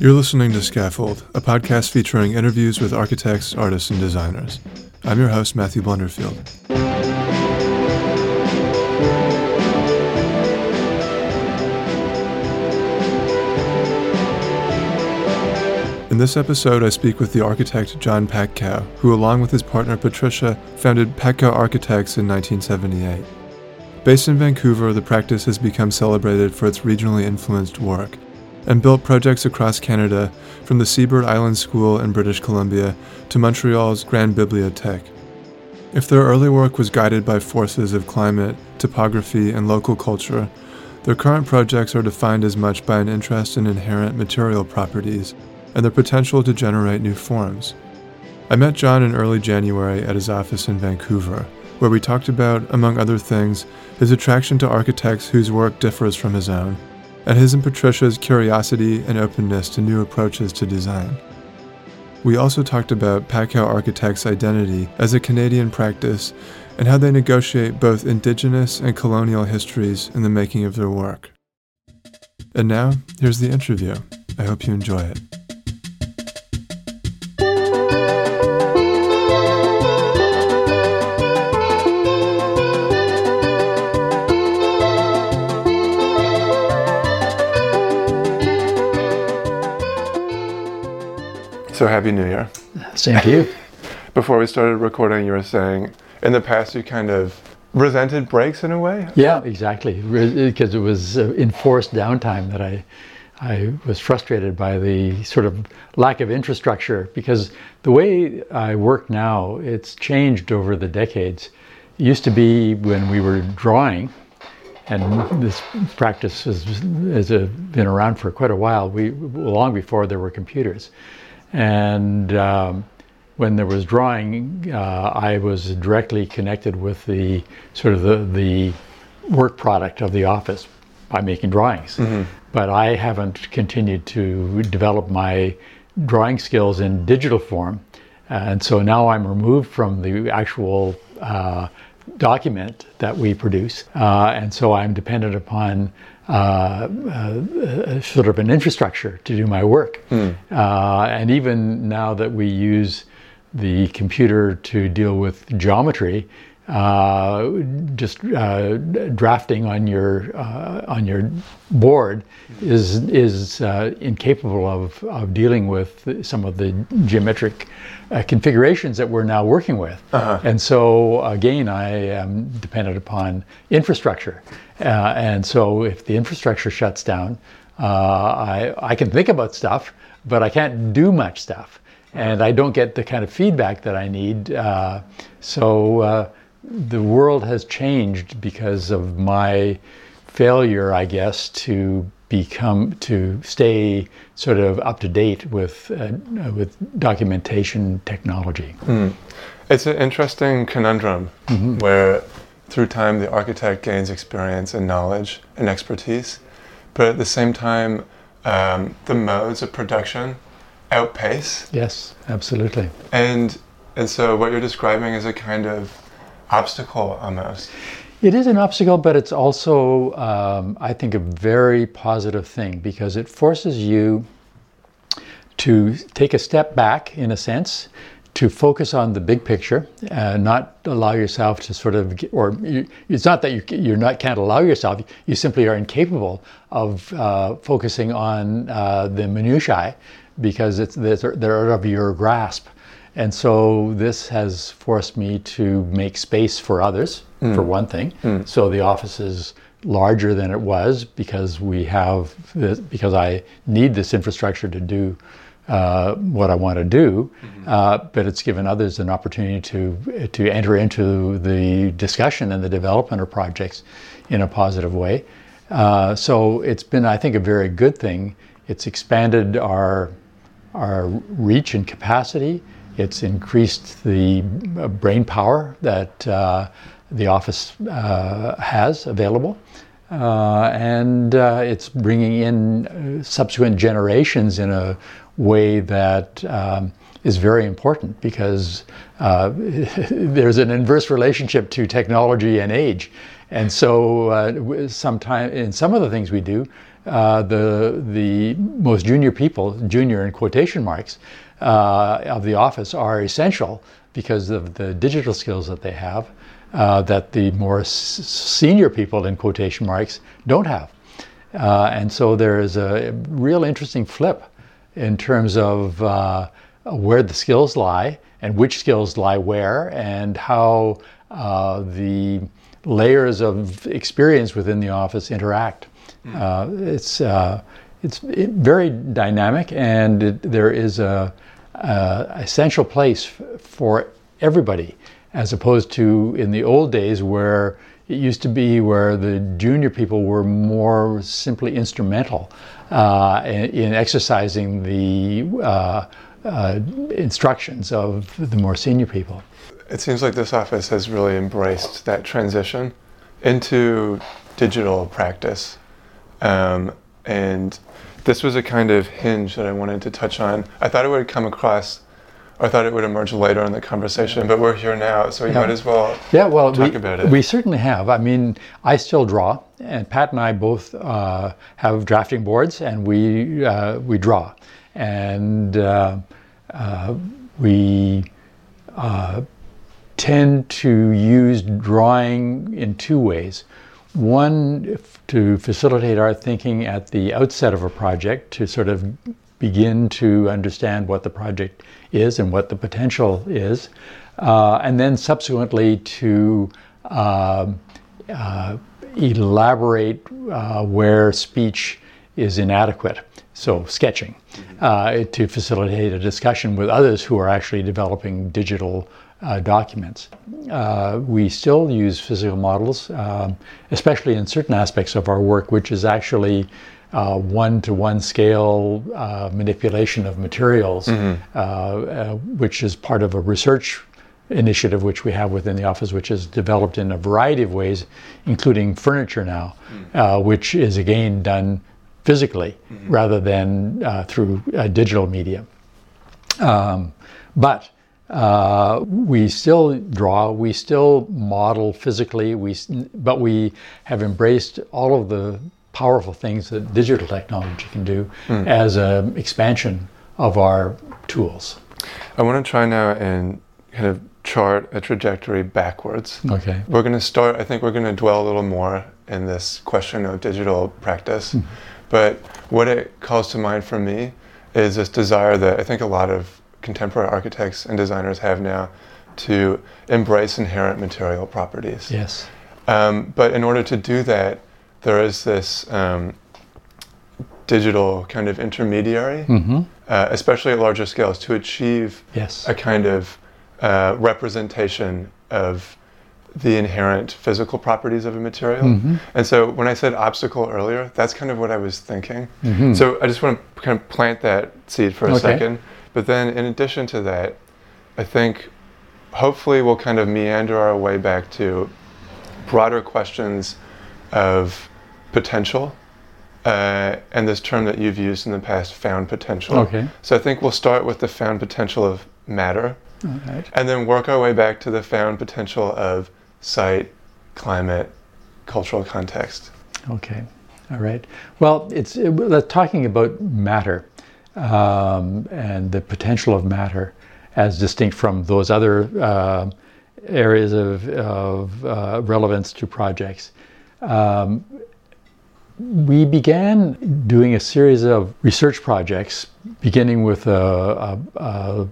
You're listening to Scaffold, a podcast featuring interviews with architects, artists, and designers. I'm your host, Matthew Blunderfield. In this episode, I speak with the architect John Patkau, who, along with his partner Patricia, founded Patkau Architects in 1978. Based in Vancouver, the practice has become celebrated for its regionally influenced work and built projects across Canada, from the Seabird Island School in British Columbia to Montreal's Grande Bibliothèque. If their early work was guided by forces of climate, topography, and local culture, their current projects are defined as much by an interest in inherent material properties and their potential to generate new forms. I met John in early January at his office in Vancouver, where we talked about, among other things, his attraction to architects whose work differs from his own, and his and Patricia's curiosity and openness to new approaches to design. We also talked about Patkau Architects' identity as a Canadian practice and how they negotiate both Indigenous and colonial histories in the making of their work. And now, here's the interview. I hope you enjoy it. So happy New Year. Same to you. Before we started recording, you were saying in the past you kind of resented breaks in a way. Yeah, exactly. Because it was uh, enforced downtime that I, I was frustrated by the sort of lack of infrastructure. Because the way I work now, it's changed over the decades. It used to be when we were drawing, and this practice has, has uh, been around for quite a while. We long before there were computers. And um, when there was drawing, uh, I was directly connected with the sort of the, the work product of the office by making drawings. Mm-hmm. But I haven't continued to develop my drawing skills in digital form. And so now I'm removed from the actual uh, document that we produce. Uh, and so I'm dependent upon Uh, uh, sort of an infrastructure to do my work. Mm. and even now that we use the computer to deal with geometry, uh, just uh, drafting on your uh, on your board is is incapable of, of dealing with some of the geometric configurations that we're now working with. Uh-huh. And so again, I am dependent upon infrastructure. Uh, and so if the infrastructure shuts down, uh, I, I can think about stuff, but I can't do much stuff. And I don't get the kind of feedback that I need. Uh, so uh, the world has changed because of my failure, I guess, to become to stay sort of up to date with uh, with documentation technology. Mm. It's an interesting conundrum mm-hmm. where through time, the architect gains experience and knowledge and expertise, but at the same time, um, the modes of production outpace. Yes, absolutely. And and so what you're describing is a kind of obstacle almost. It is an obstacle, but it's also, um, I think, a very positive thing because it forces you to take a step back, in a sense, to focus on the big picture, uh, not allow yourself to sort of, or you, it's not that you you're not can't allow yourself. You simply are incapable of uh, focusing on uh, the minutiae because it's they're out of your grasp. And so this has forced me to make space for others, mm. for one thing. Mm. So the office is larger than it was because we have this, because I need this infrastructure to do uh, what I want to do, uh, but it's given others an opportunity to to enter into the discussion and the development of projects in a positive way. Uh, so it's been, I think, a very good thing. It's expanded our our reach and capacity. It's increased the uh, brain power that uh, the office uh, has available. Uh, and uh, it's bringing in uh, subsequent generations in a way that um, is very important because there's an inverse relationship to technology and age. And so, uh, sometime in some of the things we do, uh, the the most junior people, junior in quotation marks, of the office are essential because of the digital skills that they have uh, that the more s- senior people, in quotation marks, don't have. Uh, and so there is a real interesting flip in terms of uh, where the skills lie and which skills lie where and how uh, the layers of experience within the office interact. Mm. it's uh, it's very dynamic and it, there is a, a essential place for everybody as opposed to in the old days where it used to be where the junior people were more simply instrumental uh, in, in, exercising the uh, uh, instructions of the more senior people. It seems like this office has really embraced that transition into digital practice. Um, and this was a kind of hinge that I wanted to touch on. I thought it would come across I thought it would emerge later in the conversation, but we're here now, so we yeah. might as well yeah, well, talk we, about it. We certainly have. I mean, I still draw, and Pat and I both uh, have drafting boards, and we uh, we draw, and uh, uh we uh, tend to use drawing in two ways. One, to facilitate our thinking at the outset of a project, to sort of begin to understand what the project is and what the potential is, uh, and then subsequently to uh, uh, elaborate uh, where speech is inadequate. So, sketching uh, to facilitate a discussion with others who are actually developing digital uh, documents. Uh, we still use physical models, um, especially in certain aspects of our work, which is actually one to one scale uh, manipulation of materials, mm-hmm. Uh, uh, which is part of a research initiative which we have within the office, which is developed in a variety of ways, including furniture now, mm. which is again done physically mm-hmm. rather than through a digital media. Um, but uh, we still draw, we still model physically, we, but we have embraced all of the powerful things that digital technology can do mm. as an expansion of our tools. I want to try now and kind of chart a trajectory backwards. Okay. We're going to start, I think we're going to dwell a little more in this question of digital practice. Mm. But what it calls to mind for me is this desire that I think a lot of contemporary architects and designers have now to embrace inherent material properties. Yes. Um, but in order to do that, there is this um, digital kind of intermediary, mm-hmm. uh, especially at larger scales, to achieve yes. a kind of uh, representation of the inherent physical properties of a material. Mm-hmm. And so when I said obstacle earlier, that's kind of what I was thinking. Mm-hmm. So I just want to kind of plant that seed for a okay. second. But then in addition to that, I think hopefully we'll kind of meander our way back to broader questions of potential, uh, and this term that you've used in the past, found potential. Okay. So I think we'll start with the found potential of matter, and then work our way back to the found potential of site, climate, cultural context. Okay. All right. Well, it's it, talking about matter um, and the potential of matter as distinct from those other uh, areas of, of uh, relevance to projects. Um, we began doing a series of research projects, beginning with a, a, a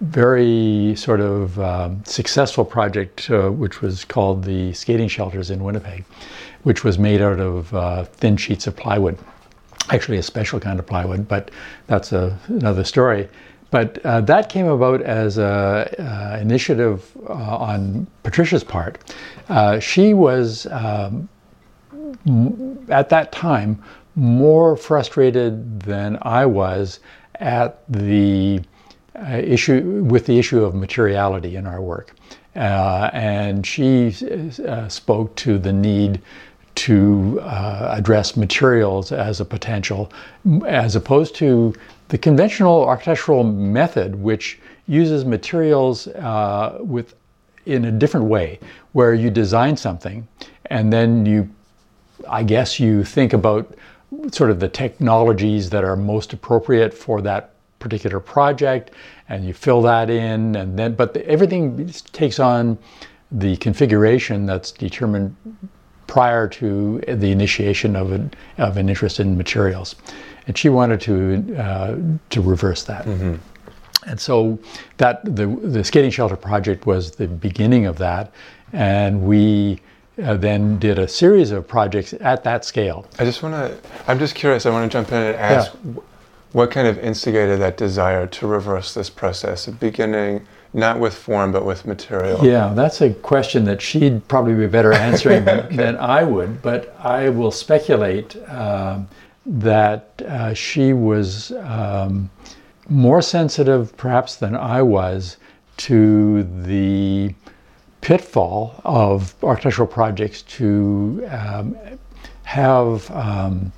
very sort of um, successful project, uh, which was called the skating shelters in Winnipeg, which was made out of uh, thin sheets of plywood. Actually a special kind of plywood, but that's a, another story. But uh, that came about as an initiative uh, on Patricia's part. Uh, she was, um, at that time, more frustrated than I was at the uh, issue with the issue of materiality in our work. Uh, and she uh, spoke to the need to uh, address materials as a potential, as opposed to the conventional architectural method, which uses materials uh, with in a different way, where you design something and then you, I guess, you think about sort of the technologies that are most appropriate for that particular project, and you fill that in, and then but the, everything takes on the configuration that's determined prior to the initiation of an, of an interest in materials. And she wanted to, uh, to reverse that. Mm-hmm. And so that the, the skating shelter project was the beginning of that. And we uh, then did a series of projects at that scale. I just want to, I'm just curious, I want to jump in and ask yeah. what kind of instigated that desire to reverse this process, beginning not with form, but with material? Yeah, that's a question that she'd probably be better answering okay. than I would, but I will speculate um, that uh, she was um, more sensitive, perhaps, than I was to the pitfall of architectural projects to um, have um,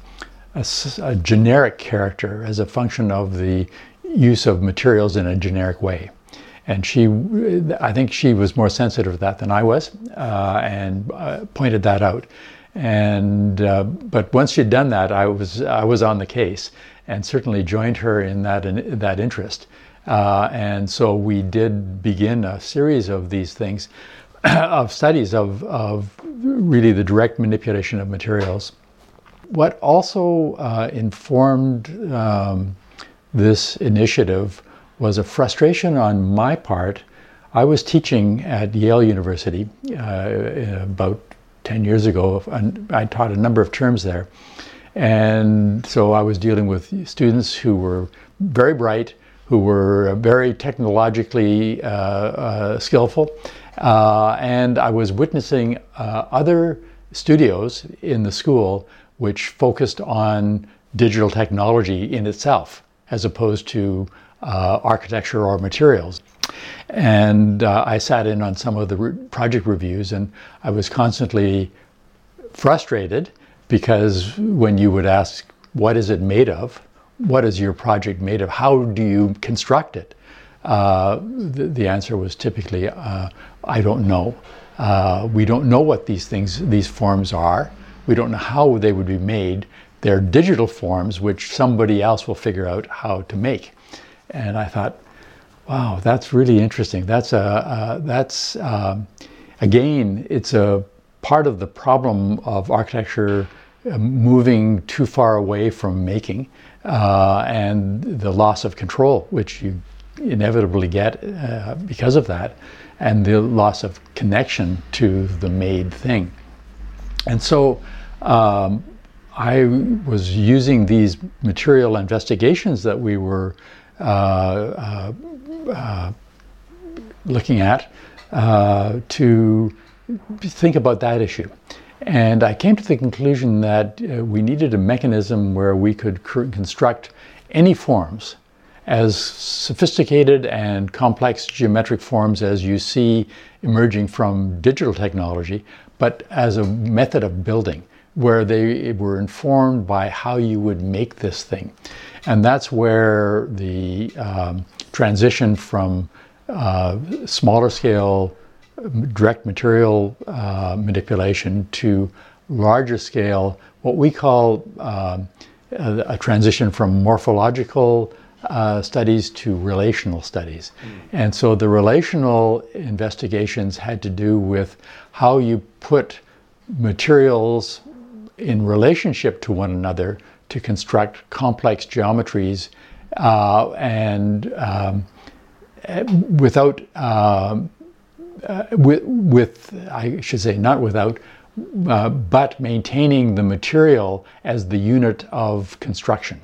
a, a generic character as a function of the use of materials in a generic way and she, I think she was more sensitive to that than I was, uh, and uh, pointed that out. And uh, but once she'd done that, I was I was on the case, and certainly joined her in that in that interest. Uh, and so we did begin a series of these things, of studies of of really the direct manipulation of materials. What also uh, informed um, this initiative was a frustration on my part. I was teaching at Yale University uh, about 10 years ago, I taught a number of terms there. And so I was dealing with students who were very bright, who were very technologically uh, uh, skillful, uh, and I was witnessing uh, other studios in the school which focused on digital technology in itself, as opposed to uh, architecture or materials. And uh, I sat in on some of the re- project reviews, and I was constantly frustrated because when you would ask, What is it made of? What is your project made of? How do you construct it? Uh, the, the, answer was typically, uh, I don't know. Uh, we don't know what these things, these forms are. We don't know how they would be made. They're digital forms, which somebody else will figure out how to make. And I thought, wow, that's really interesting. That's a uh, that's um, again, it's a part of the problem of architecture uh, moving too far away from making uh, and the loss of control, which you inevitably get uh, because of that, and the loss of connection to the made thing. And so um, I was using these material investigations that we were Uh, uh, uh, looking at to think about that issue. And I came to the conclusion that uh, we needed a mechanism where we could construct any forms, as sophisticated and complex geometric forms as you see emerging from digital technology, but as a method of building, where they were informed by how you would make this thing. And that's where the um, transition from uh, smaller scale direct material uh, manipulation to larger scale, what we call um, a, a, transition from morphological uh, studies to relational studies. Mm. And so the relational investigations had to do with how you put materials in relationship to one another to construct complex geometries uh, and um, without, um, uh, with, with, I should say, not without, uh, but maintaining the material as the unit of construction,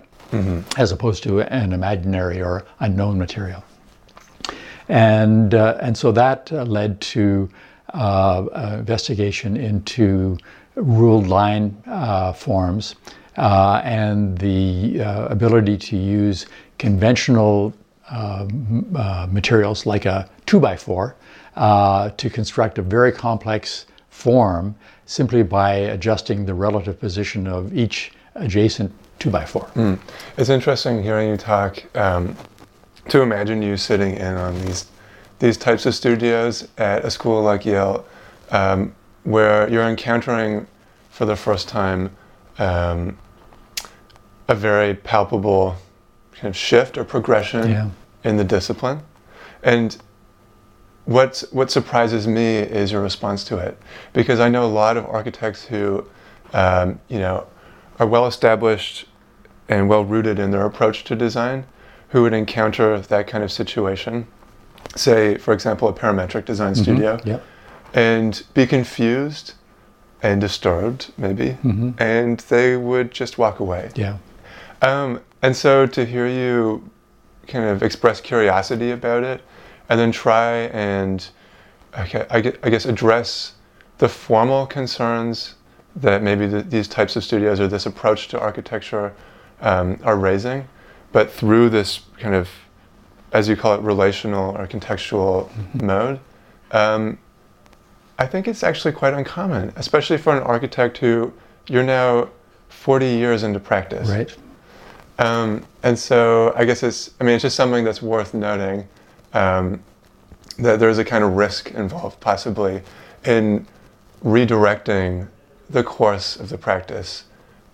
as opposed to an imaginary or unknown material. And, uh, and so that uh, led to uh, uh, investigation into ruled line uh, forms uh, and the uh, ability to use conventional uh, uh, materials like a 2x4 uh, to construct a very complex form simply by adjusting the relative position of each adjacent 2x4. It's interesting hearing you talk um, to imagine you sitting in on these these types of studios at a school like Yale, um, where you're encountering for the first time um, a very palpable kind of shift or progression Yeah. in the discipline, and what what surprises me is your response to it, because I know a lot of architects who, um, you know, are well established and well rooted in their approach to design, who would encounter that kind of situation, say, for example, a parametric design studio, Yep. And be confused and disturbed, maybe, and they would just walk away. Yeah. Um, and so to hear you kind of express curiosity about it, and then try and, okay, I guess, address the formal concerns that maybe th these types of studios or this approach to architecture um, are raising, but through this kind of, as you call it, relational or contextual mode. Um, I think it's actually quite uncommon, especially for an architect who you're now 40 years into practice. Right. Um, and so I guess it's, I mean, it's just something that's worth noting um, that there's a kind of risk involved, possibly, in redirecting the course of the practice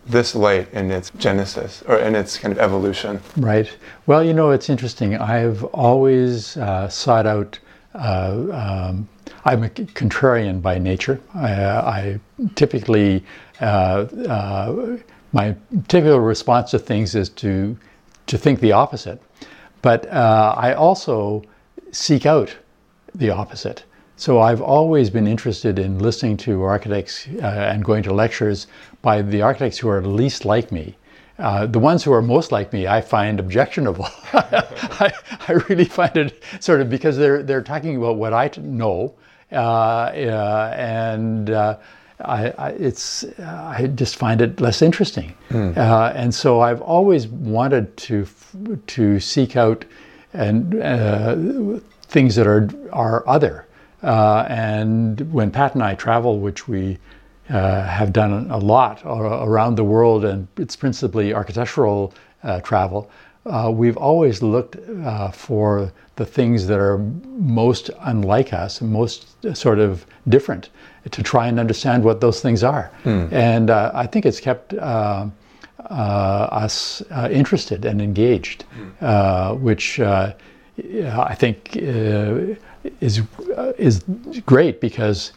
this late in its genesis or in its kind of evolution. Right. Well, you know, it's interesting. I've always uh, sought out. Uh, um, I'm a contrarian by nature. I, I typically, uh, uh, my typical response to things is to to think the opposite. But uh, I also seek out the opposite. So I've always been interested in listening to architects uh, and going to lectures by the architects who are least like me. Uh, the ones who are most like me, I find objectionable. I, I really find it sort of because they're they're talking about what I know, uh, uh, and uh, I, I, it's I just find it less interesting. Uh, and so I've always wanted to to seek out and uh, things that are are other. Uh, and when Pat and I travel, which we uh, have done a lot around the world, and it's principally architectural uh, travel, uh, we've always looked uh, for the things that are most unlike us, most sort of different, to try and understand what those things are. And uh, I think it's kept. Uh, uh, us uh, interested and engaged, uh, which uh, I think uh, is uh, is great because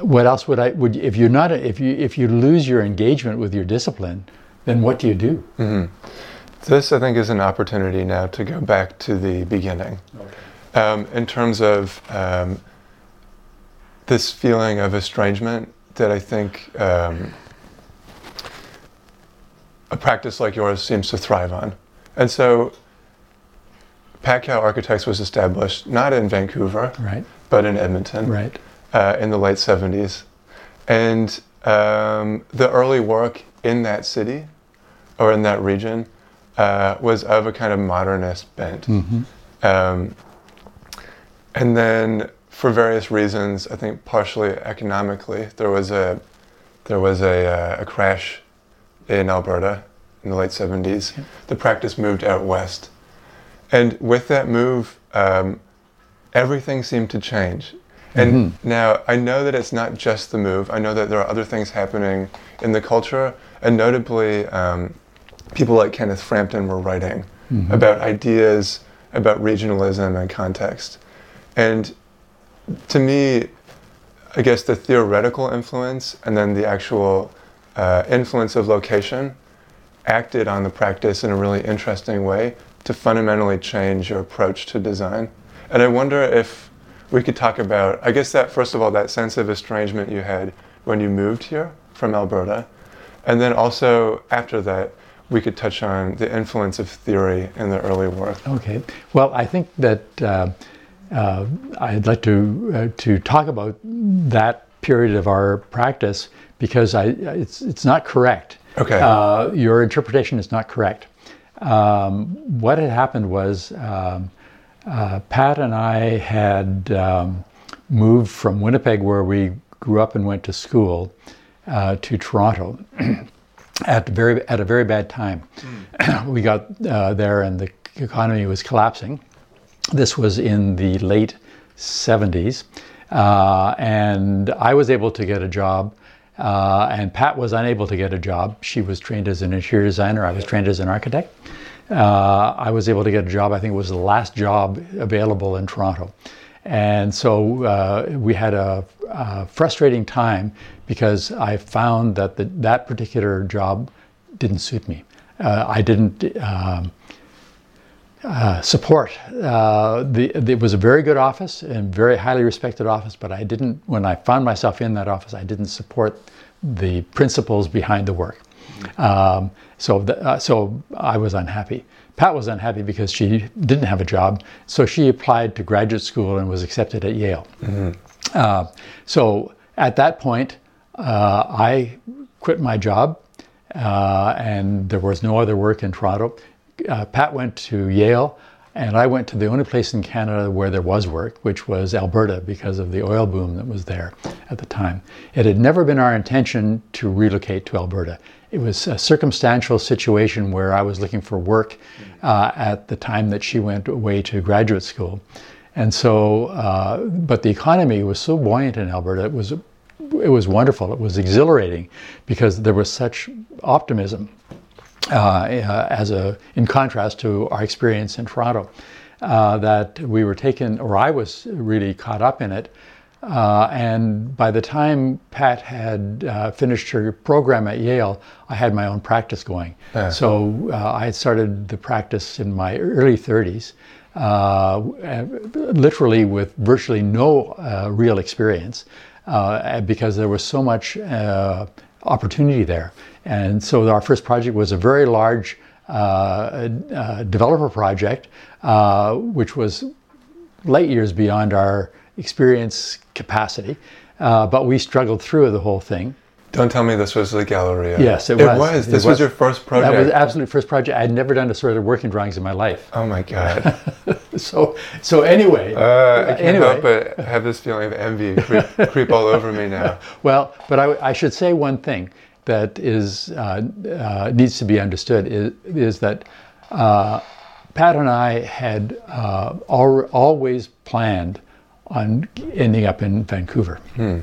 what else would I would if you're not if you if you lose your engagement with your discipline, then what do you do? This, I think, is an opportunity now to go back to the beginning. Um, in terms of um, this feeling of estrangement that I think um, a practice like yours seems to thrive on. And so, Patkau Architects was established not in Vancouver, Right, but in Edmonton. Right, uh, in the late 70s. And um, the early work in that city or in that region uh, was of a kind of modernist bent. Um, and then, for various reasons, I think partially economically, there was a there was a, uh, a crash in Alberta in the late 70s. The practice moved out west. And with that move, um, everything seemed to change. And now I know that it's not just the move. I know that there are other things happening in the culture, and notably, um, people like Kenneth Frampton were writing about ideas about regionalism and context. And to me, I guess the theoretical influence and then the actual uh, influence of location acted on the practice in a really interesting way to fundamentally change your approach to design. And I wonder if we could talk about, I guess that first of all, that sense of estrangement you had when you moved here from Alberta, and then also after that, we could touch on the influence of theory in the early work. Okay. Well, I think that uh, uh, I'd like to uh, to talk about that period of our practice because I it's it's not correct. Okay. Uh, your interpretation is not correct. Um, what had happened was um, uh, Pat and I had um, moved from Winnipeg, where we grew up and went to school, uh, to Toronto. at very at a very bad time. Mm. we got uh, there, and the economy was collapsing. This was in the late 70s, uh, and I was able to get a job. Uh, and Pat was unable to get a job. She was trained as an interior designer. I was trained as an architect. Uh, I was able to get a job. I think it was the last job available in Toronto. And so uh, we had a, a, frustrating time because I found that the, that particular job didn't suit me. Uh, I didn't um, uh, support. Uh, the, it was a very good office and very highly respected office, but I didn't, when I found myself in that office, I didn't support the principles behind the work. Um, so, the, uh, so I was unhappy. Pat was unhappy because she didn't have a job, so she applied to graduate school and was accepted at Yale. Mm-hmm. Uh, so at that point, uh, I quit my job, uh, and there was no other work in Toronto. Uh, Pat went to Yale, and I went to the only place in Canada where there was work, which was Alberta, because of the oil boom that was there at the time. It had never been our intention to relocate to Alberta it was a circumstantial situation where I was looking for work uh, at the time that she went away to graduate school. And so, uh, but the economy was so buoyant in Alberta, it was, it was wonderful. It was exhilarating because there was such optimism uh, uh as a, in contrast to our experience in Toronto, uh, that we were taken, or I was really caught up in it. Uh, and by the time Pat had uh, finished her program at Yale, I had my own practice going. Yeah. So uh, I had started the practice in my early 30s, uh, literally with virtually no uh, real experience, uh, because there was so much opportunity there. And so our first project was a very large developer project, which was light years beyond our experience capacity, uh, but we struggled through the whole thing. Don't tell me this was the Galleria. Yes, it, it was. was. This was. was. your first project. That was absolute first project. I had never done a sort of working drawings in my life. Oh my god. so so anyway. Uh, I can't anyway. help but have this feeling of envy creep, creep all over me now. Well, but I, I should say one thing that is uh, uh, needs to be understood is is that. Uh, Pat and I had uh, al- always planned on ending up in Vancouver. Hmm.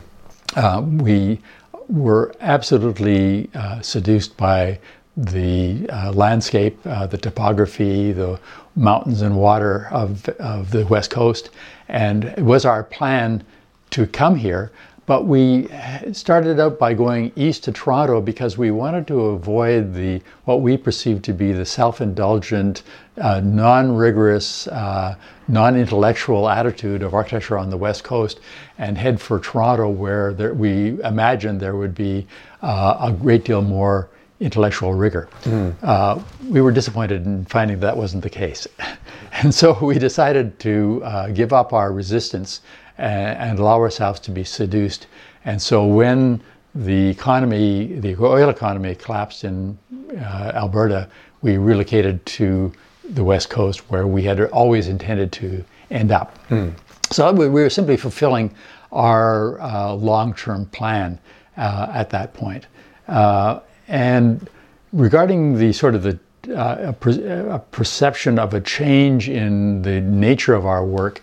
Uh, we were absolutely uh, seduced by the uh, landscape, uh, the topography, the mountains and water of, of the West Coast, and it was our plan to come here. But we started out by going east to Toronto because we wanted to avoid the what we perceived to be the self-indulgent, uh, non-rigorous, uh, non-intellectual attitude of architecture on the West Coast, and head for Toronto, where there, we imagined there would be uh, a great deal more intellectual rigor. Mm. we were disappointed in finding that wasn't the case, and so we decided to uh, give up our resistance and, allow ourselves to be seduced. And so when the economy, the oil economy collapsed in uh, Alberta, we relocated to the west coast where we had always intended to end up. Mm. So we were simply fulfilling our uh, long-term plan uh, at that point. Uh, and regarding the sort of the uh, a, per- a perception of a change in the nature of our work,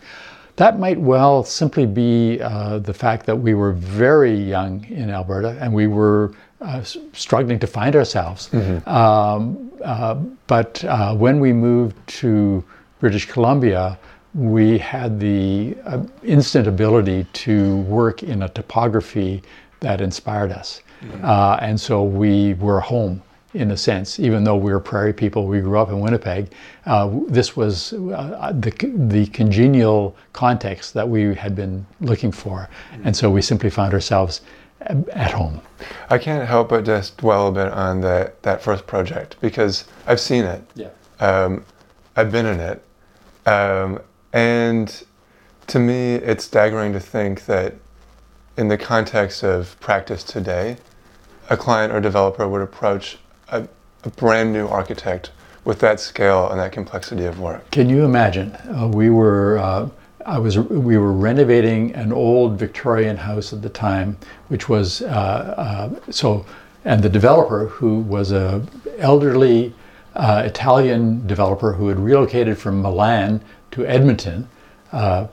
that might well simply be uh, the fact that we were very young in Alberta and we were uh, struggling to find ourselves. Mm-hmm. Um, uh, but uh, when we moved to British Columbia, we had the uh, instant ability to work in a topography that inspired us. Mm-hmm. Uh, and so we were home in a sense, even though we were prairie people, we grew up in Winnipeg. Uh, this was uh, the, the congenial context that we had been looking for. And so we simply found ourselves at home. I can't help but just dwell a bit on that that first project because I've seen it. Yeah. Um, I've been in it, um, and to me, it's staggering to think that in the context of practice today, a client or developer would approach a, brand new architect with that scale and that complexity of work. Can you imagine? Uh, we were uh, I was we were renovating an old Victorian house at the time, which was uh, uh so, and the developer who was a elderly uh, Italian developer who had relocated from Milan to Edmonton. Uh,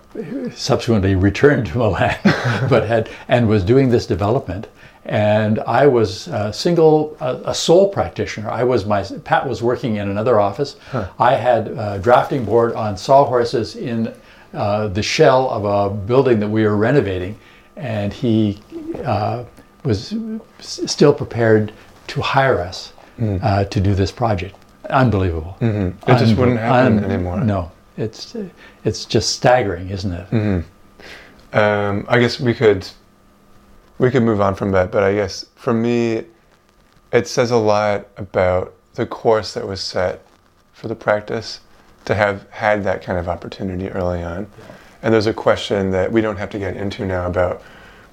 subsequently returned to Milan, but had and was doing this development and I was a single, a, sole practitioner. I was my Pat was working in another office. Huh. I had a drafting board on sawhorses in uh, the shell of a building that we were renovating, and he uh, was still prepared to hire us mm. uh, to do this project. Unbelievable. Mm-hmm. It just wouldn't happen un- anymore. No, it's it's just staggering, isn't it? Mm-hmm. Um, I guess we could we could move on from that, but I guess for me, it says a lot about the course that was set for the practice to have had that kind of opportunity early on. Yeah. And there's a question that we don't have to get into now about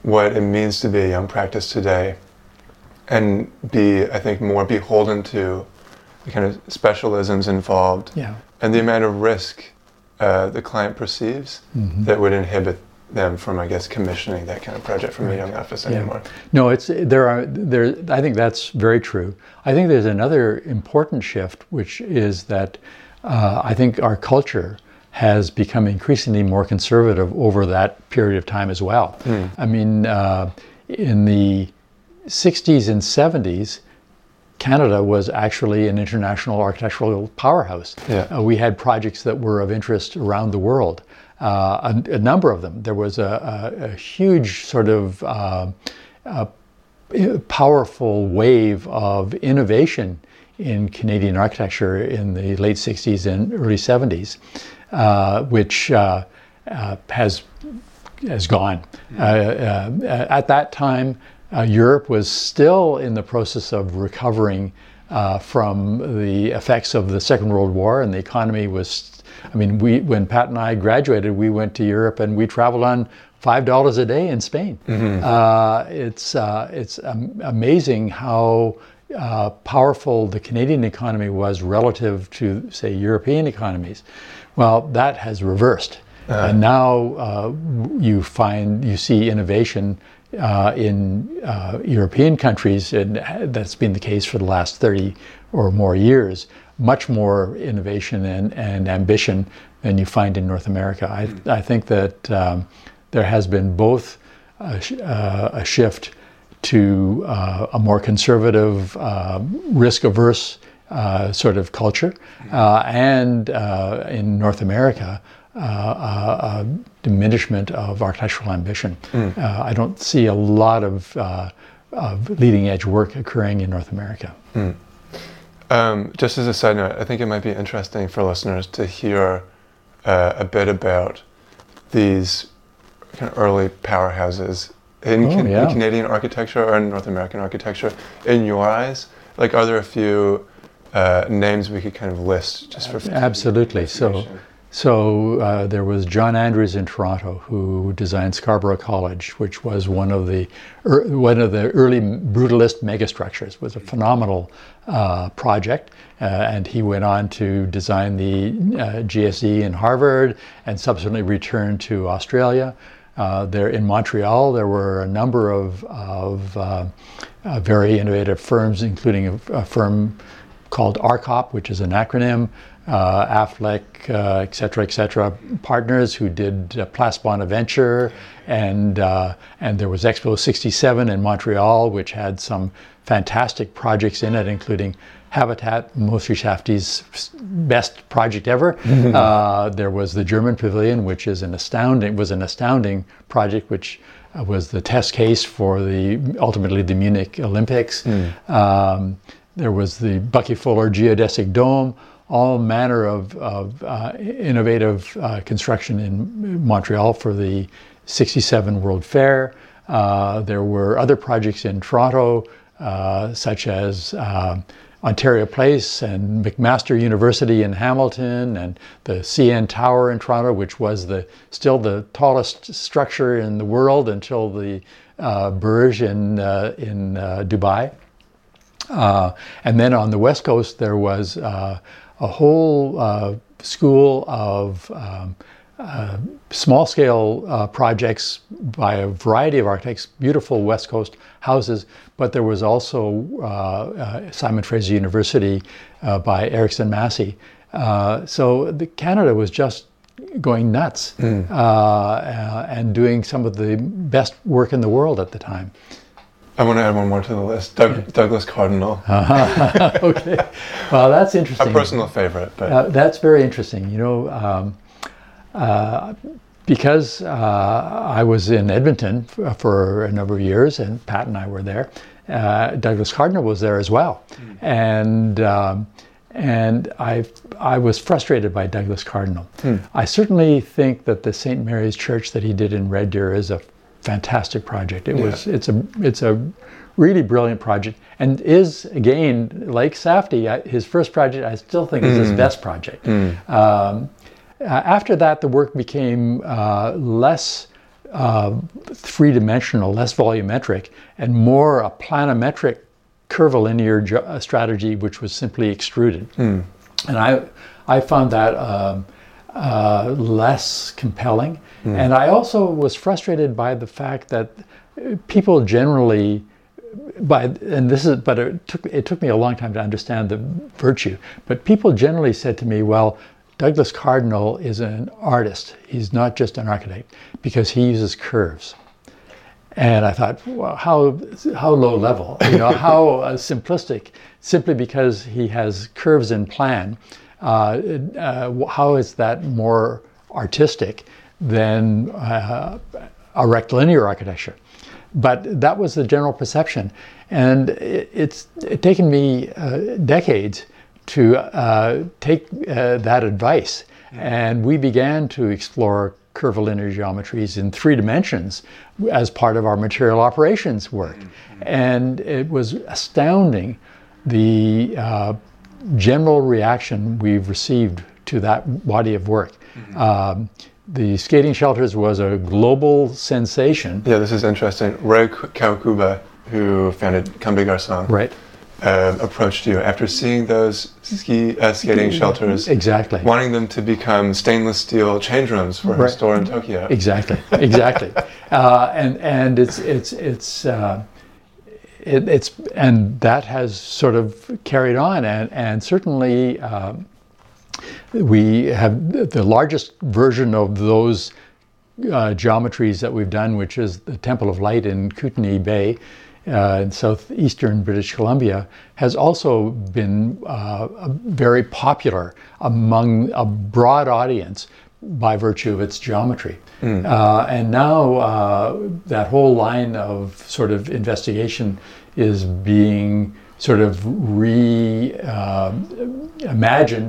what it means to be a young practice today and be, I think, more beholden to the kind of specialisms involved yeah. and the amount of risk uh, the client perceives mm-hmm. that would inhibit them from, I guess, commissioning that kind of project from right. a young office anymore. Yeah. No, it's there are there. I think that's very true. I think there's another important shift, which is that uh, I think our culture has become increasingly more conservative over that period of time as well. Mm. I mean, uh, in the 60s and 70s, Canada was actually an international architectural powerhouse. Yeah. Uh, we had projects that were of interest around the world uh, a, a, number of them. There was a, a, a huge sort of uh, powerful wave of innovation in Canadian architecture in the late 60s and early 70s, uh, which uh, uh, has has gone. Uh, at that time, Europe was still in the process of recovering from the effects of the Second World War, and the economy was I mean, we when Pat and I graduated, we went to Europe and we traveled on five dollars a day in Spain. Mm-hmm. Uh, it's uh, it's um, amazing how uh, powerful the Canadian economy was relative to, say, European economies. Well, that has reversed, uh-huh. and now uh, you find you see innovation. Uh, in uh, European countries, and that's been the case for the last 30 or more years much more innovation and, and ambition than you find in North America. I, I think that um, there has been both a, uh, a shift to uh, a more conservative, uh, risk averse uh, sort of culture, uh, and uh, in North America, a diminishment of architectural ambition. Mm. I don't see a lot of, of leading edge work occurring in North America. Mm. Um, just as a side note, I think it might be interesting for listeners to hear uh, a bit about these kind of early powerhouses in, oh, can, yeah. in, Canadian architecture or in North American architecture. In your eyes, like, are there a few uh, names we could kind of list just for absolutely? So, so uh, there was John Andrews in Toronto who designed Scarborough College, which was one of the er, one of the early brutalist megastructures. It was a phenomenal uh, project, uh, and he went on to design the uh, GSD in Harvard, and subsequently returned to Australia. Uh, there in Montreal, there were a number of, of uh, very innovative firms, including a, a firm called ARCOP, which is an acronym uh, Affleck, uh, et cetera, et cetera, partners who did uh, Place Bonaventure, and uh, and there was Expo 67 in Montreal, which had some fantastic projects in it, including Habitat, Moshe Safdie's best project ever. Mm-hmm. Uh, there was the German Pavilion, which is an astounding was an astounding project, which uh, was the test case for the ultimately the Munich Olympics. Mm. Um, there was the Bucky Fuller geodesic dome all manner of, of uh, innovative uh, construction in Montreal for the 67 World Fair. Uh, there were other projects in Toronto, uh, such as uh, Ontario Place and McMaster University in Hamilton and the CN Tower in Toronto, which was the still the tallest structure in the world until the uh, Burj in, in Dubai. And then on the West Coast, there was a whole uh, school of um, uh, small scale uh, projects by a variety of architects, beautiful West Coast houses, but there was also uh, Simon Fraser University by Erickson Massey. so the, Canada was just going nuts mm. and doing some of the best work in the world at the time. I want to add one more to the list. Doug, yeah. Douglas Cardinal. Uh-huh. okay. Well, that's interesting. A personal favorite, but uh, that's very interesting. You know, um, uh, because uh, I was in Edmonton for, for, a number of years, and Pat and I were there. Uh, Douglas Cardinal was there as well, mm. and. Um, and I, I was frustrated by Douglas Cardinal. Hmm. I certainly think that the St. Mary's Church that he did in Red Deer is a fantastic project. It yeah. was it's a it's a really brilliant project and is again like Safdie his first project I still think is his mm. best project. Mm. Um, after that, the work became uh, less uh, three-dimensional, less volumetric, and more a planimetric curvilinear uh, strategy, which was simply extruded. Mm. And I, I found that um, uh, less compelling. Mm. And I also was frustrated by the fact that people generally by and this is but it took it took me a long time to understand the virtue but people generally said to me well Douglas Cardinal is an artist he's not just an architect because he uses curves and I thought well, how how low level you know how uh, simplistic simply because he has curves in plan how is that more artistic than uh, a rectilinear architecture. But that was the general perception. And it, it's it taken me uh, decades to uh, take uh, that advice. And we began to explore curvilinear geometries in three dimensions as part of our material operations work. Mm-hmm. And it was astounding the uh, general reaction we've received to that body of work. Mm-hmm. Um, the skating shelters was a global sensation. Yeah, this is interesting. Rei Kawakubo, who founded Comme des Garçons, right. Uh, approached you after seeing those ski uh, skating shelters. Exactly. Wanting them to become stainless steel change rooms for right. her store in Tokyo. Exactly. Exactly. uh, and and it's it's it's. It, it's and that has sort of carried on and and certainly um, we have the largest version of those uh, geometries that we've done, which is the Temple of Light in Kootenay Bay uh, in southeastern British Columbia, has also been uh, very popular among a broad audience by virtue of its geometry. Mm. Uh, and now uh, that whole line of sort of investigation is being sort of reimagined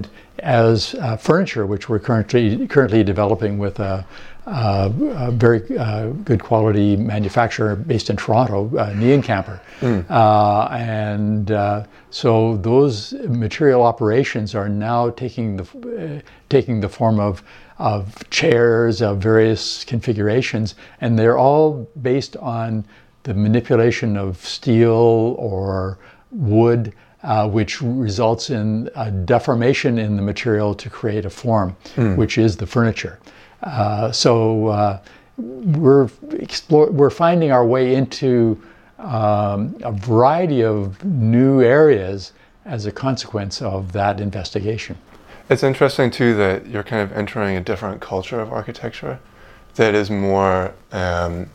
uh, as uh, furniture, which we're currently currently developing with a, a, a very uh, good quality manufacturer based in Toronto, uh, Nienkamper, mm. Uh, and uh, so those material operations are now taking the taking the form of of chairs of various configurations, and they're all based on the manipulation of steel or wood uh, which results in a deformation in the material to create a form, mm. which is the furniture. Uh, so uh, we're explore- we're finding our way into um, a variety of new areas as a consequence of that investigation. It's interesting too that you're kind of entering a different culture of architecture that is more, um,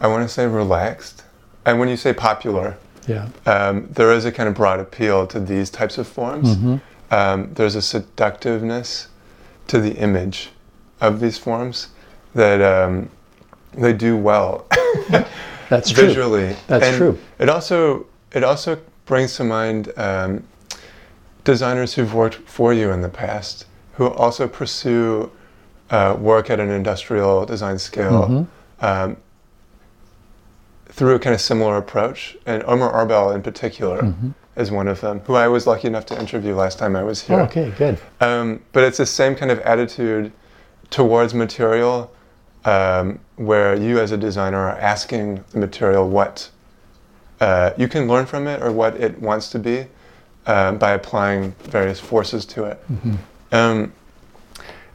I want to say, relaxed. And when you say popular, yeah. Um, there is a kind of broad appeal to these types of forms. Mm-hmm. Um, there's a seductiveness to the image of these forms that um, they do well. That's visually. True. That's and true. It also it also brings to mind um, designers who've worked for you in the past who also pursue uh, work at an industrial design scale. Mm-hmm. Um, through a kind of similar approach, and Omar Arbel in particular Mm-hmm. is one of them, who I was lucky enough to interview last time I was here. Oh, okay, good. Um, but it's the same kind of attitude towards material um, where you as a designer are asking the material what uh, you can learn from it or what it wants to be uh, by applying various forces to it. Um,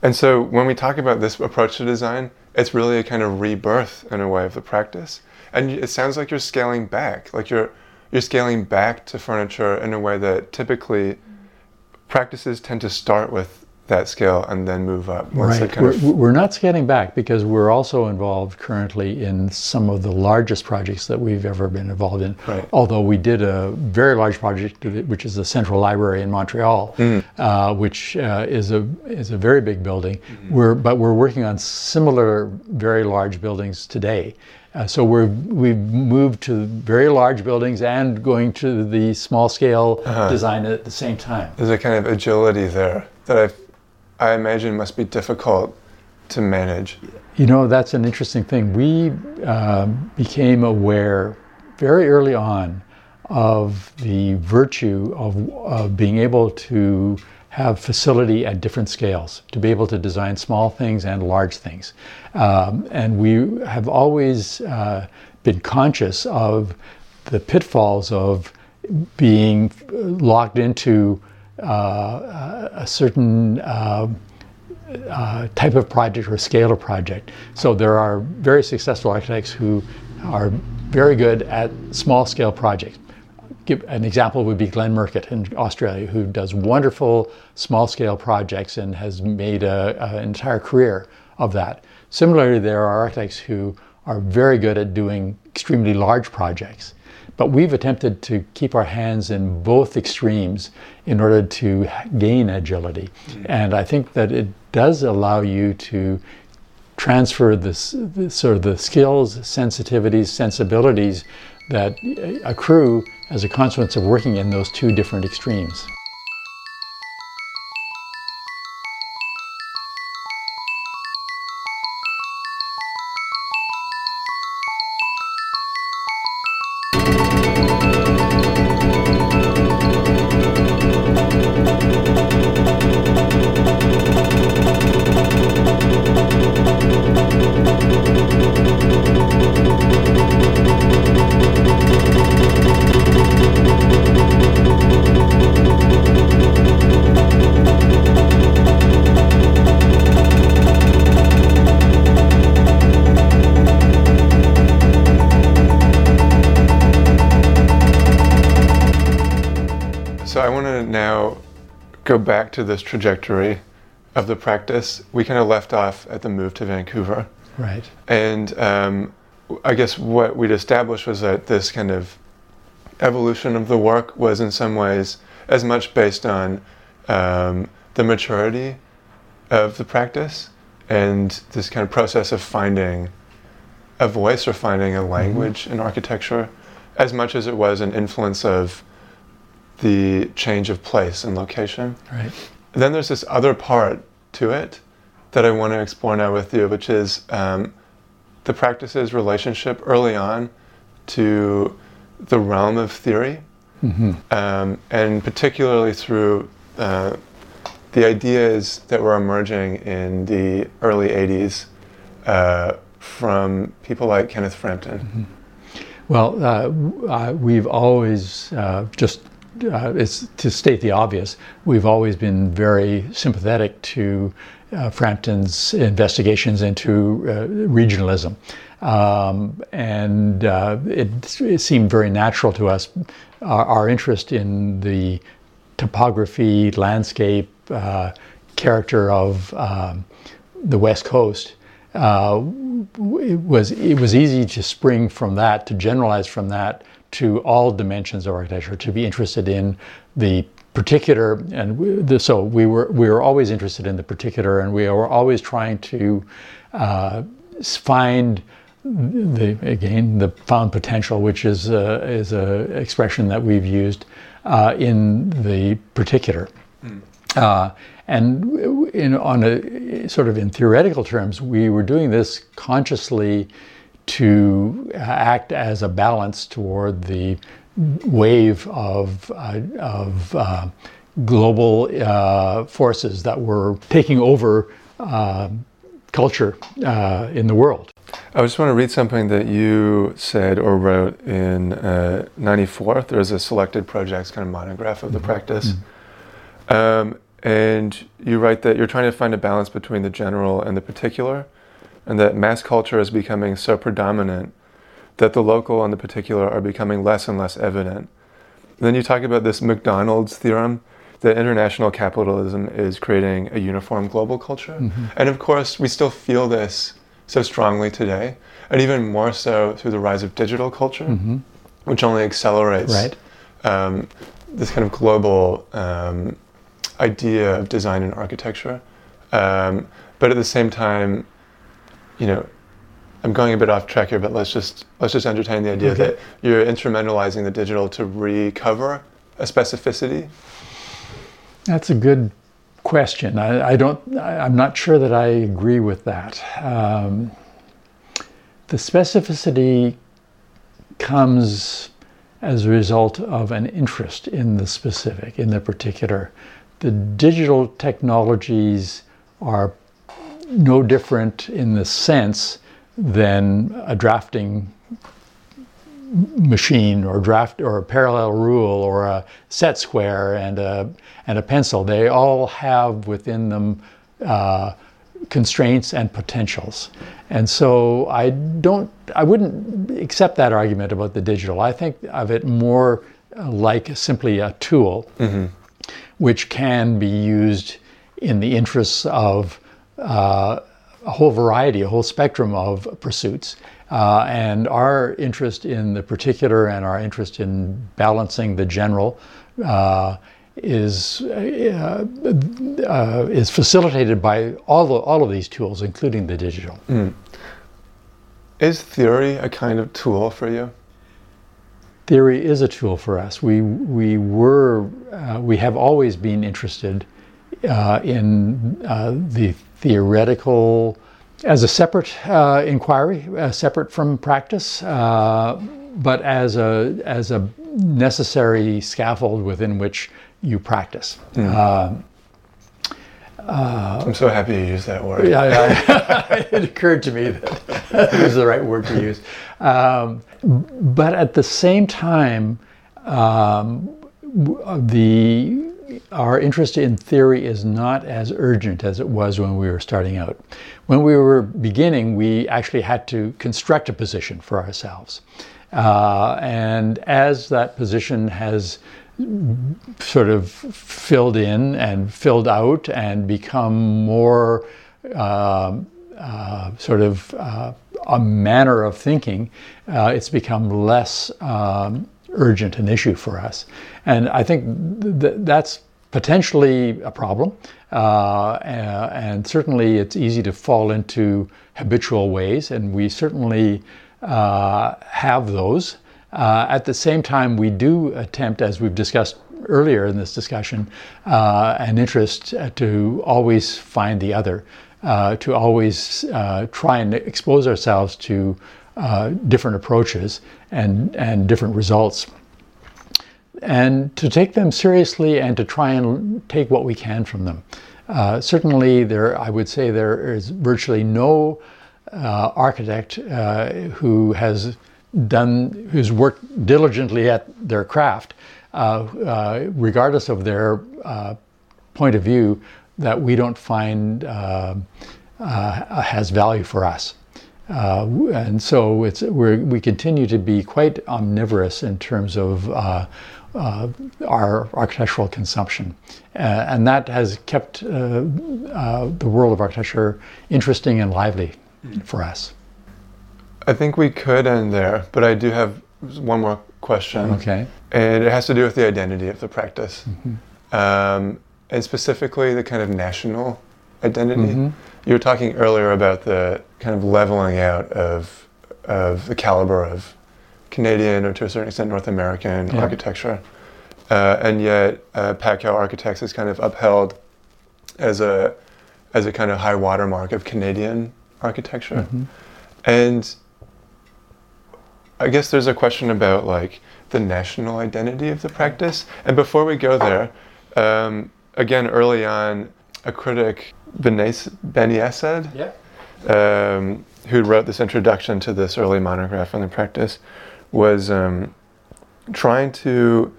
and so when we talk about this approach to design, it's really a kind of rebirth in a way of the practice. And it sounds like you're scaling back, like you're you're scaling back to furniture in a way that typically practices tend to start with that scale and then move up. once Right. We're, of- we're not scaling back because we're also involved currently in some of the largest projects that we've ever been involved in. Right. Although we did a very large project, which is the Central Library in Montreal, Mm. uh, which uh, is a is a very big building. Mm-hmm. We're but we're working on similar very large buildings today. Uh, so we're we've moved to very large buildings and going to the small scale Uh-huh. design at the same time. there's a kind of agility there that I, I imagine must be difficult to manage. You know, that's an interesting thing. We um, became aware very early on of the virtue of, of being able to have facility at different scales, to be able to design small things and large things. Um, and we have always uh, been conscious of the pitfalls of being locked into uh, a certain uh, uh, type of project or scale of project. So there are very successful architects who are very good at small scale projects. Give, an example would be Glenn Murcutt in Australia, who does wonderful small scale projects and has made an entire career of that. Similarly, there are architects who are very good at doing extremely large projects. But we've attempted to keep our hands in both extremes in order to gain agility. And I think that it does allow you to transfer this, this sort of the skills, sensitivities, sensibilities that uh, accrue as a consequence of working in those two different extremes. To this trajectory of the practice. We kind of left off at the move to Vancouver. Right. And um, I guess what we'd established was that this kind of evolution of the work was in some ways as much based on um, the maturity of the practice and this kind of process of finding a voice or finding a language in architecture as much as it was an influence of the change of place and location. Right. Then there's this other part to it that I want to explore now with you, which is um, the practice's relationship early on to the realm of theory, um, and particularly through uh, the ideas that were emerging in the early 80s uh, from people like Kenneth Frampton. Well, uh, w- uh, we've always uh, just uh, it's to state the obvious. We've always been very sympathetic to uh, Frampton's investigations into uh, regionalism, um, and uh, it, it seemed very natural to us. Our, our interest in the topography, landscape, uh, character of um, the West Coast uh, it was it was easy to spring from that to generalize from that to all dimensions of architecture to be interested in the particular and we, the, so we were we were always interested in the particular and we were always trying to uh, find the again the found potential which is a, is a expression that we've used uh, in the particular. Uh, and in, on a sort of in theoretical terms, we were doing this consciously to act as a balance toward the wave of, uh, of uh, global uh, forces that were taking over uh, culture uh, in the world. I just want to read something that you said or wrote in '94. Uh, There's a selected projects kind of monograph of the mm-hmm. practice. Mm-hmm. Um, and you write that you're trying to find a balance between the general and the particular, and that mass culture is becoming so predominant that the local and the particular are becoming less and less evident. And then you talk about this McDonald's theorem that international capitalism is creating a uniform global culture. Mm-hmm. And of course, we still feel this so strongly today, and even more so through the rise of digital culture, mm-hmm. which only accelerates right. um, this kind of global um, idea of design and architecture. Um, but at the same time, you know, I'm going a bit off track here, but let's just let's just entertain the idea okay. that you're instrumentalizing the digital to recover a specificity. That's a good question. I, I don't. I, am not sure that I agree with that. Um, the specificity comes as a result of an interest in the specific, in the particular the digital technologies are no different in the sense than a drafting machine or draft or a parallel rule or a set square and a and a pencil. They all have within them uh, constraints and potentials. And so I don't I wouldn't accept that argument about the digital. I think of it more like simply a tool. Mm-hmm which can be used in the interests of uh, a whole variety, a whole spectrum of pursuits. Uh, and our interest in the particular and our interest in balancing the general uh, is uh, uh, is facilitated by all the, all of these tools, including the digital. Mm. Is theory a kind of tool for you? theory is a tool for us. We, we were, uh, we have always been interested uh, in uh, the theoretical as a separate uh, inquiry, uh, separate from practice, uh, but as a, as a necessary scaffold within which you practice. Mm. Uh, I'm so happy you used that word. Yeah, yeah. it occurred to me that it was the right word to use. Um, but at the same time, um, the our interest in theory is not as urgent as it was when we were starting out. When we were beginning, we actually had to construct a position for ourselves. Uh, and as that position has sort of filled in and filled out and become more uh, uh, sort of uh, a manner of thinking, uh, it's become less um, urgent an issue for us. And I think th- that's potentially a problem. Uh, and certainly it's easy to fall into habitual ways, and we certainly uh, have those. Uh, at the same time, we do attempt, as we've discussed earlier in this discussion, uh, an interest to always find the other, uh, to always uh, try and expose ourselves to uh, different approaches and, and different results. And to take them seriously and to try and take what we can from them. Uh, certainly, there, I would say there is virtually no architect who has done, who's worked diligently at their craft, uh, uh, regardless of their uh, point of view, that we don't find uh, uh, has value for us. Uh, and so it's, we continue to be quite omnivorous in terms of our architectural consumption. and that has kept the world of architecture interesting and lively for us. I think we could end there, but I do have one more question. Okay. And it has to do with the identity of the practice. Mm-hmm. Um, and specifically the kind of national identity. Mm-hmm. You were talking earlier about the kind of leveling out of, of the caliber of Canadian or to a certain extent North American yeah. architecture. Uh, and yet, uh, Patkau Architects is kind of upheld as a, as a kind of high watermark of Canadian architecture. Mm-hmm. And I guess there's a question about like the national identity of the practice. And before we go there, um, again, early on, a critic, Beni Esed, Yeah. Um, who wrote this introduction to this early monograph on the practice, was um, trying to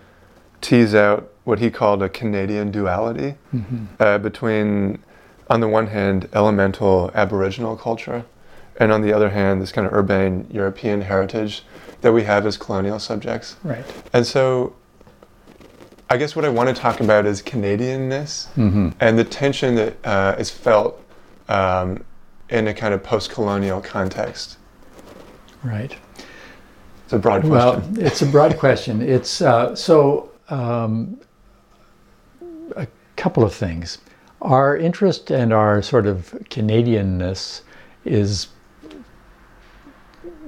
tease out what he called a Canadian duality uh, between, on the one hand, elemental Aboriginal culture, and on the other hand, this kind of urbane European heritage that we have as colonial subjects. Right. And so, I guess what I want to talk about is Canadianness Mm-hmm. and the tension that uh, is felt um, in a kind of post-colonial context. Right. It's a broad question. Well, it's a broad question. It's uh, so um, a couple of things. Our interest and our sort of Canadianness is,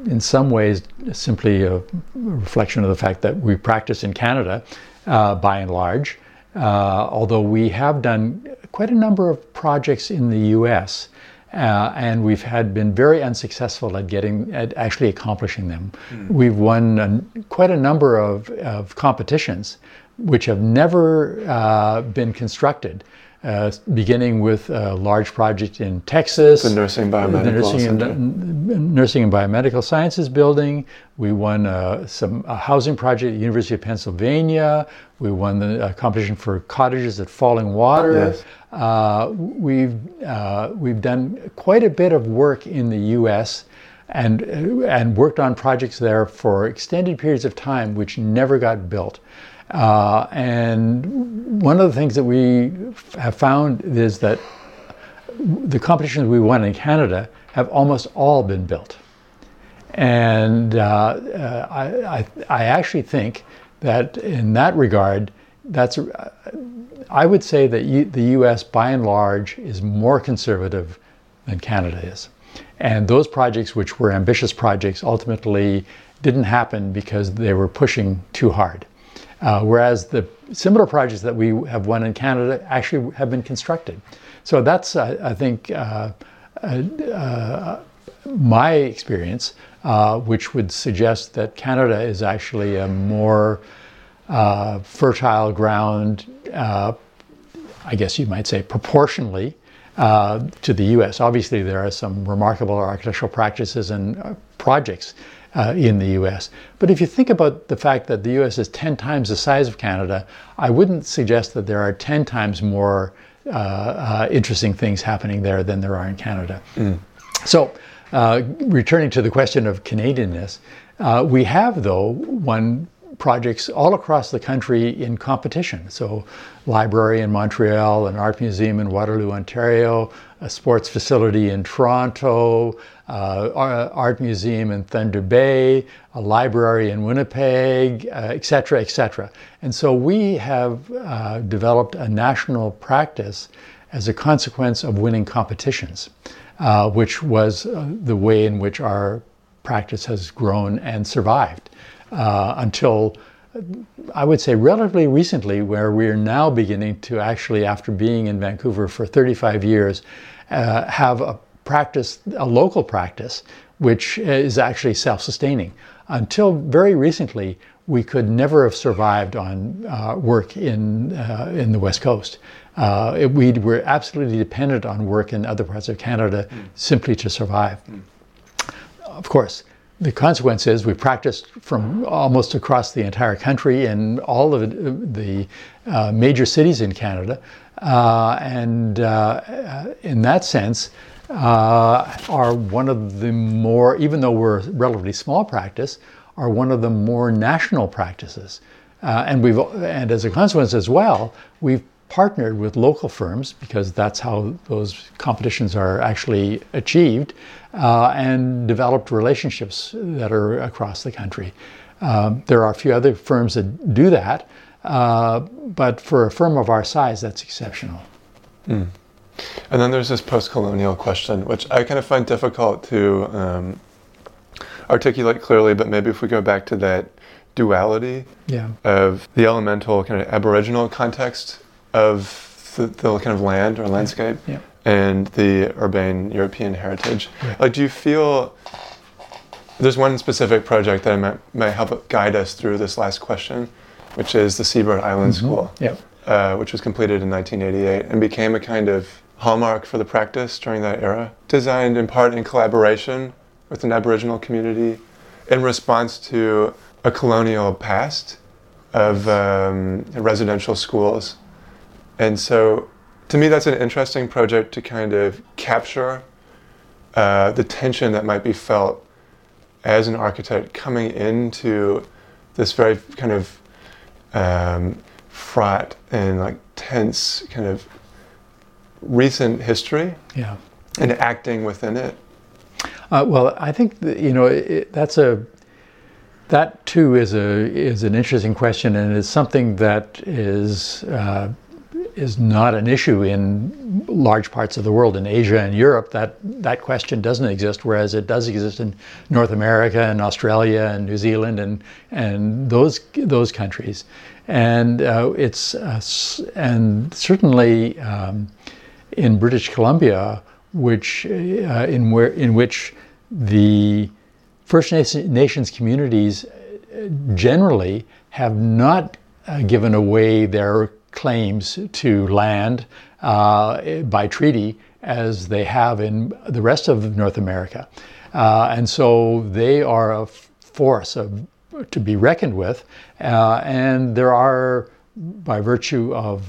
in some ways, simply a reflection of the fact that we practice in Canada, uh, by and large. Uh, although we have done quite a number of projects in the U.S. Uh, and we've had been very unsuccessful at getting at actually accomplishing them. We've won a, quite a number of, of competitions, which have never uh, been constructed. Uh, beginning with a large project in Texas, The Nursing Biomedical the nursing and, nursing and biomedical sciences building. We won uh, some a housing project at the University of Pennsylvania. We won the uh, competition for cottages at Falling Water. Yes. Uh, we've uh, we've done quite a bit of work in the U.S. and and worked on projects there for extended periods of time, which never got built. Uh, and one of the things that we have found is that the competitions we won in Canada have almost all been built. And uh, uh, I, I, I actually think that in that regard, that's, uh, I would say that the US by and large is more conservative than Canada is. And those projects, which were ambitious projects, ultimately didn't happen because they were pushing too hard. Uh, whereas the similar projects that we have won in Canada actually have been constructed. So that's, uh, I think, uh, my experience, uh, which would suggest that Canada is actually a more uh, fertile ground, uh, I guess you might say, proportionally uh, to the US. Obviously, there are some remarkable architectural practices and uh, projects uh, in the US. But if you think about the fact that the US is 10 times the size of Canada, I wouldn't suggest that there are 10 times more uh, uh, interesting things happening there than there are in Canada. So, uh, returning to the question of Canadianness, uh, we have, though, won projects all across the country in competition. So, library in Montreal, an art museum in Waterloo, Ontario, a sports facility in Toronto, uh, art museum in Thunder Bay, a library in Winnipeg, uh, et cetera, et. And so we have uh, developed a national practice as a consequence of winning competitions, uh, which was uh, the way in which our practice has grown and survived uh, until I would say relatively recently, where we are now beginning to actually, after being in Vancouver for 35 years, uh, have a practice, a local practice, which is actually self sustaining. Until very recently, we could never have survived on uh, work in, uh, in the West Coast. Uh, it- we were absolutely dependent on work in other parts of Canada simply to survive of course, the consequence is we practiced from almost across the entire country in all of the uh, major cities in Canada. Uh, and uh, in that sense, uh, are one of the more, even though we're a relatively small practice, are one of the more national practices. Uh, and we've, and as a consequence as well, we've partnered with local firms because that's how those competitions are actually achieved, uh, and developed relationships that are across the country. Um, there are a few other firms that do that, uh, but for a firm of our size, that's exceptional. And then there's this post-colonial question, which I kind of find difficult to um, articulate clearly. But maybe if we go back to that duality Yeah. of the elemental kind of Aboriginal context of the, the kind of land or landscape, Yeah. and the urbane European heritage. Like, do you feel there's one specific project that might, might help guide us through this last question, which is the Seabird Island Mm-hmm. School, Yep. uh, which was completed in 1988 and became a kind of hallmark for the practice during that era. Designed in part in collaboration with an Aboriginal community in response to a colonial past of um, residential schools. And so, to me, that's an interesting project to kind of capture uh, the tension that might be felt as an architect coming into this very kind of um, fraught and like tense kind of recent history Yeah. and acting within it. Uh, well, I think that, you know it, that's a that too is a is an interesting question, and it's something that is uh, is not an issue in large parts of the world. In Asia and Europe, that that question doesn't exist, whereas it does exist in North America and Australia and New Zealand and and those those countries, and uh, it's uh, and certainly. Um, in British Columbia, which uh, in where in which the First Nations communities uh, generally have not uh, given away their claims to land uh, by treaty as they have in the rest of North America, uh, and so they are a force of, to be reckoned with, uh, and there are by virtue of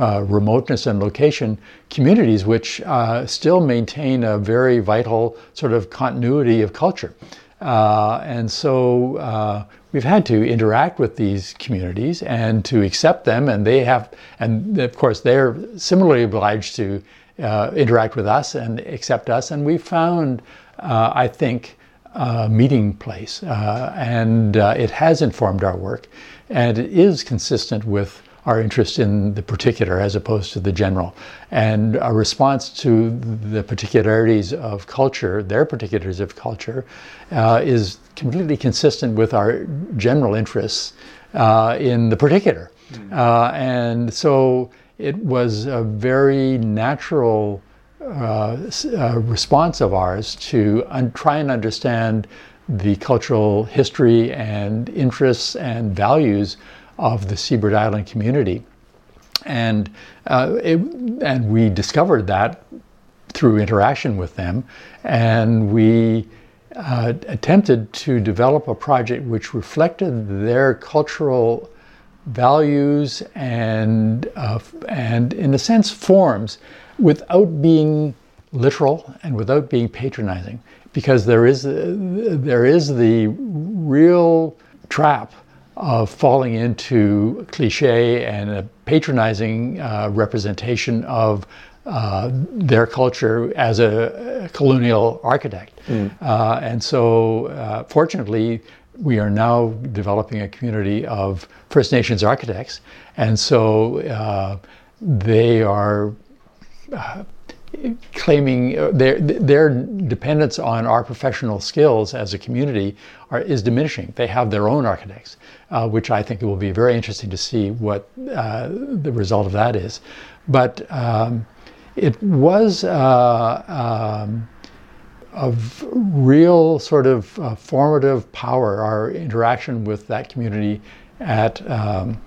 uh, remoteness and location, communities which uh, still maintain a very vital sort of continuity of culture. Uh, and so uh, we've had to interact with these communities and to accept them, and they have, and of course, they're similarly obliged to uh, interact with us and accept us. And we found, uh, I think, a meeting place, and it has informed our work, and it is consistent with our interest in the particular as opposed to the general, and a response to the particularities of culture, their particulars of culture, uh, is completely consistent with our general interests uh, in the particular, uh, and so it was a very natural uh, uh, response of ours to un- try and understand the cultural history and interests and values of the Seabird Island community. And, uh, it, and we discovered that through interaction with them, and we uh, attempted to develop a project which reflected their cultural values and uh, and in a sense forms without being literal and without being patronizing because there is there is the real trap of falling into cliche and a patronizing uh, representation of uh, their culture as a colonial architect. Uh, and so, uh, fortunately, we are now developing a community of First Nations architects, and so uh, they are uh, claiming uh, their their dependence on our professional skills as a community are, is diminishing. They have their own architects, uh, which I think it will be very interesting to see what uh, the result of that is. But um, it was. Uh, um, of real sort of uh, formative power, our interaction with that community at um,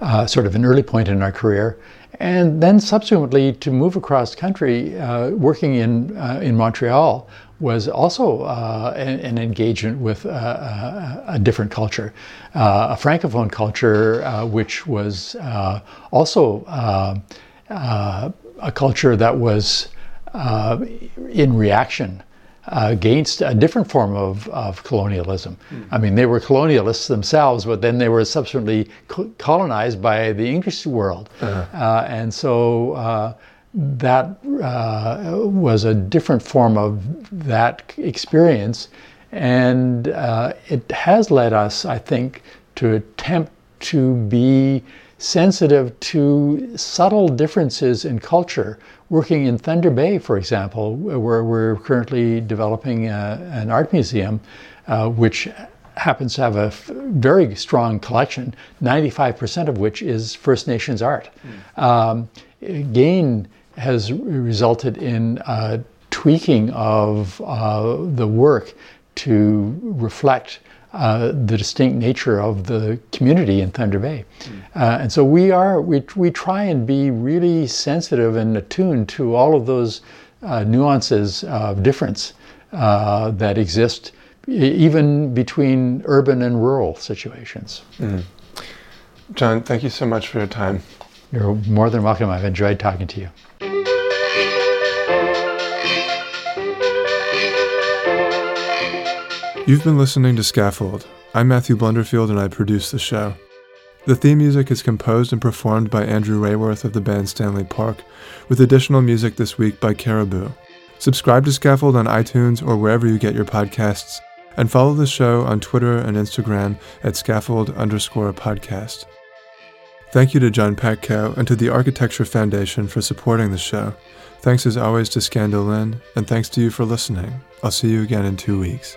uh, sort of an early point in our career. And then subsequently to move across country, uh, working in, uh, in Montreal was also uh, an, an engagement with uh, a, a different culture, uh, a francophone culture, uh, which was uh, also uh, uh, a culture that was uh, in reaction against a different form of, of colonialism. I mean, they were colonialists themselves, but then they were subsequently co- colonized by the English world. Uh, and so uh, that uh, was a different form of that experience. And uh, it has led us, I think, to attempt to be sensitive to subtle differences in culture. Working in Thunder Bay, for example, where we're currently developing a, an art museum, uh, which happens to have a f- very strong collection, 95% of which is First Nations art. Um, again, has resulted in uh, tweaking of uh, the work to reflect uh, the distinct nature of the community in Thunder Bay. Uh, and so we are, we, we try and be really sensitive and attuned to all of those uh, nuances of difference uh, that exist even between urban and rural situations. Mm. John, thank you so much for your time. You're more than welcome. I've enjoyed talking to you. You've been listening to Scaffold. I'm Matthew Blunderfield and I produce the show. The theme music is composed and performed by Andrew Rayworth of the band Stanley Park, with additional music this week by Caribou. Subscribe to Scaffold on iTunes or wherever you get your podcasts, and follow the show on Twitter and Instagram at scaffold underscore podcast. Thank you to John Patkau and to the Architecture Foundation for supporting the show. Thanks as always to Scandalin, and thanks to you for listening. I'll see you again in two weeks.